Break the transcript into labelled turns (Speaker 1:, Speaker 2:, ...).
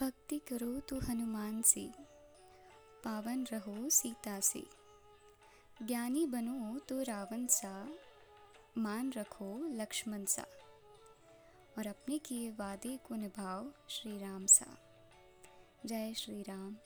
Speaker 1: भक्ति करो तो हनुमान से। पावन रहो सीता से। ज्ञानी बनो तो रावण सा। मान रखो लक्ष्मण सा। और अपने किए वादे को निभाओ श्री राम सा। जय श्री राम